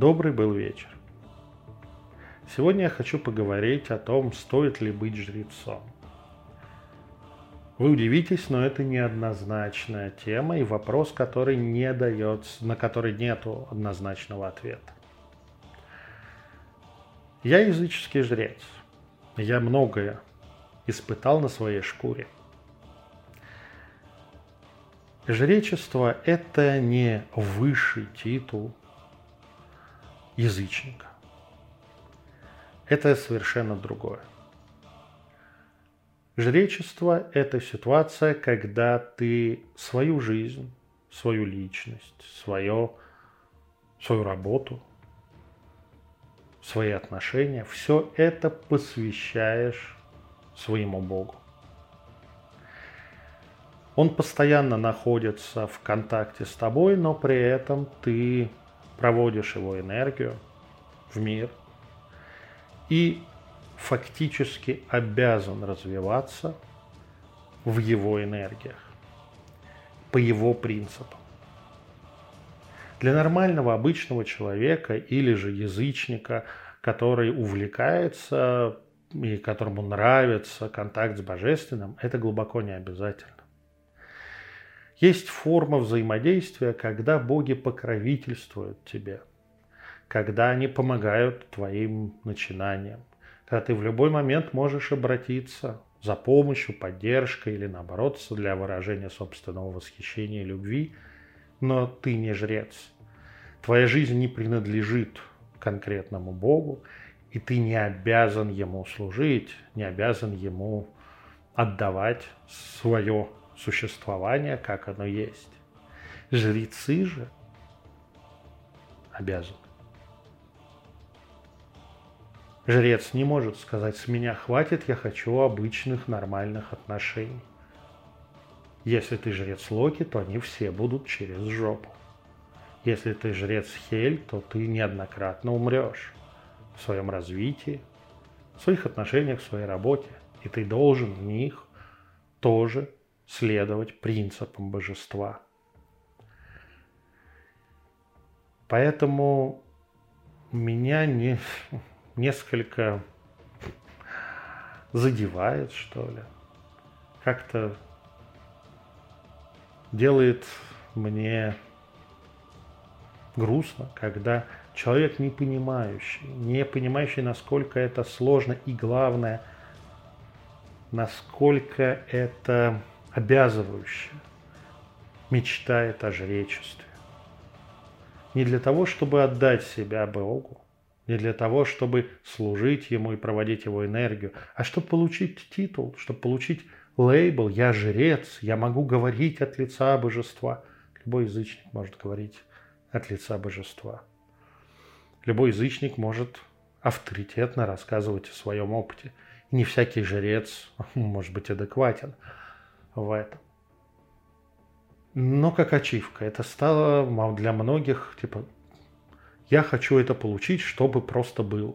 Добрый был вечер. Сегодня я хочу поговорить о том, стоит ли быть жрецом. Вы удивитесь, но это неоднозначная тема и вопрос, который не дается, на который нет однозначного ответа. Я языческий жрец. Я многое испытал на своей шкуре. Жречество – это не высший титул язычника. Это совершенно другое. Жречество – это ситуация, когда ты свою жизнь, свою личность, свое, свою работу, свои отношения, все это посвящаешь своему Богу. Он постоянно находится в контакте с тобой, но при этом ты проводишь его энергию в мир и фактически обязан развиваться в его энергиях, по его принципам. Для нормального обычного человека или же язычника, который увлекается и которому нравится контакт с божественным, это глубоко не обязательно. Есть форма взаимодействия, когда боги покровительствуют тебе, когда они помогают твоим начинаниям, когда ты в любой момент можешь обратиться за помощью, поддержкой или наоборот для выражения собственного восхищения и любви, но ты не жрец. Твоя жизнь не принадлежит конкретному Богу, и ты не обязан Ему служить, не обязан Ему отдавать свое существование, как оно есть. Жрецы же обязаны. Жрец не может сказать, с меня хватит, я хочу обычных нормальных отношений. Если ты жрец Локи, то они все будут через жопу. Если ты жрец Хель, то ты неоднократно умрешь в своем развитии, в своих отношениях, в своей работе. И ты должен в них тоже следовать принципам божества. Поэтому меня не, несколько задевает, что ли. Как-то делает мне грустно, когда человек не понимающий, не понимающий, насколько это сложно и главное, насколько это обязывающе мечтает о жречестве. Не для того, чтобы отдать себя Богу, не для того, чтобы служить Ему и проводить Его энергию, а чтобы получить титул, чтобы получить лейбл «Я жрец», «Я могу говорить от лица божества». Любой язычник может говорить от лица божества. Любой язычник может авторитетно рассказывать о своем опыте. не всякий жрец может быть адекватен в этом. Но как ачивка, это стало для многих, типа, я хочу это получить, чтобы просто было.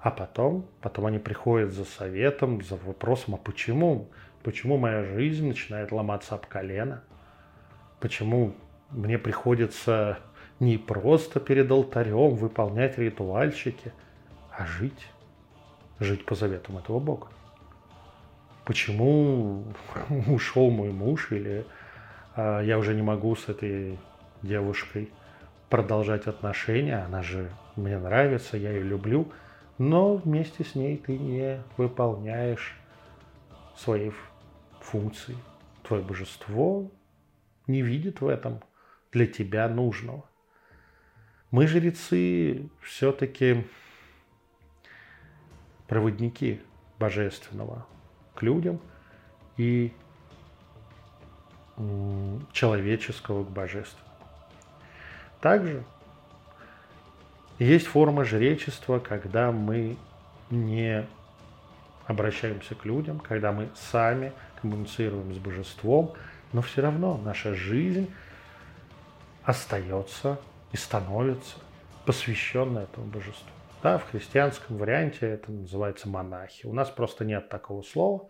А потом, потом они приходят за советом, за вопросом, а почему? Почему моя жизнь начинает ломаться об колено? Почему мне приходится не просто перед алтарем выполнять ритуальщики, а жить? Жить по заветам этого Бога. Почему ушел мой муж или а, я уже не могу с этой девушкой продолжать отношения, она же мне нравится, я ее люблю, но вместе с ней ты не выполняешь свои функции. Твое божество не видит в этом для тебя нужного. Мы, жрецы, все-таки проводники божественного к людям и человеческого к божественному. Также есть форма жречества, когда мы не обращаемся к людям, когда мы сами коммуницируем с божеством, но все равно наша жизнь остается и становится посвященной этому божеству. Да, в христианском варианте это называется монахи. У нас просто нет такого слова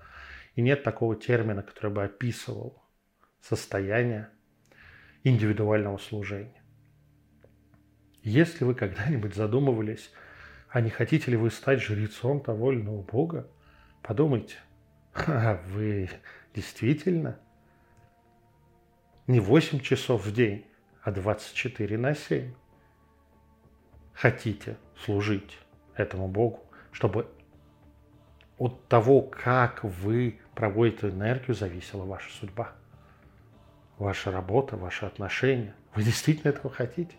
и нет такого термина, который бы описывал состояние индивидуального служения. Если вы когда-нибудь задумывались, а не хотите ли вы стать жрецом того или иного бога, подумайте, вы действительно не 8 часов в день, а 24 на 7 хотите служить этому Богу, чтобы от того, как вы проводите энергию, зависела ваша судьба, ваша работа, ваши отношения. Вы действительно этого хотите?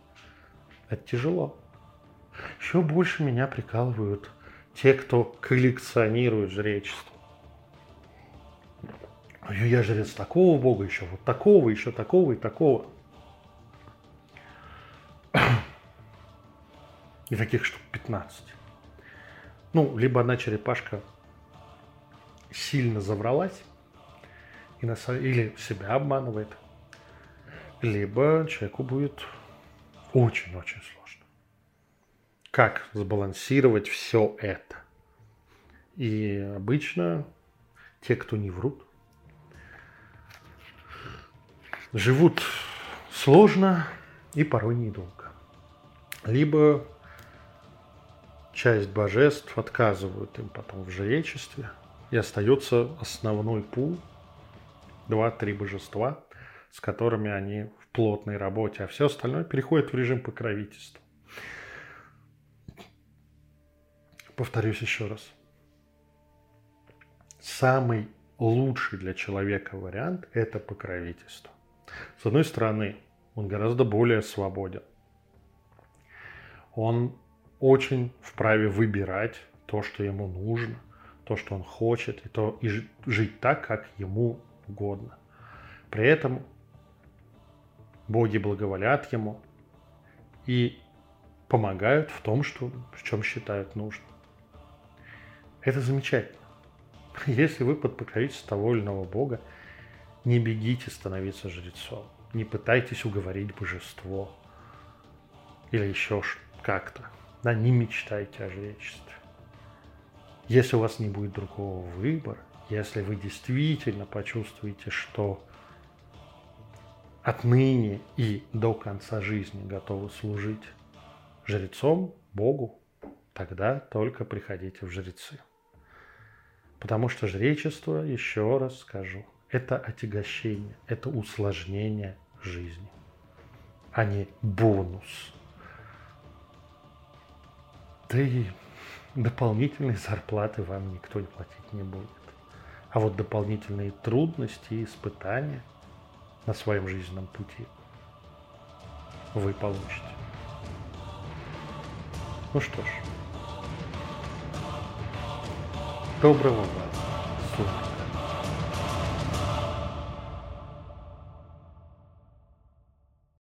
Это тяжело. Еще больше меня прикалывают те, кто коллекционирует жречество. Я жрец такого бога, еще вот такого, еще такого и такого. И таких штук 15. Ну, либо одна черепашка сильно завралась и на, или себя обманывает, либо человеку будет очень-очень сложно. Как сбалансировать все это? И обычно те, кто не врут, живут сложно и порой недолго. Либо часть божеств отказывают им потом в жречестве, и остается основной пул, два-три божества, с которыми они в плотной работе, а все остальное переходит в режим покровительства. Повторюсь еще раз. Самый лучший для человека вариант – это покровительство. С одной стороны, он гораздо более свободен. Он очень вправе выбирать то, что ему нужно, то, что он хочет, и, то, и жить так, как ему угодно. При этом боги благоволят ему и помогают в том, что, в чем считают нужным. Это замечательно. Если вы под покровительством того или иного бога, не бегите становиться жрецом. Не пытайтесь уговорить божество. Или еще как-то. Да, не мечтайте о жречестве. Если у вас не будет другого выбора, если вы действительно почувствуете, что отныне и до конца жизни готовы служить жрецом, Богу, тогда только приходите в жрецы. Потому что жречество, еще раз скажу, это отягощение, это усложнение жизни, а не бонус. Да и дополнительные зарплаты вам никто не платить не будет. А вот дополнительные трудности и испытания на своем жизненном пути вы получите. Ну что ж, доброго вам суток.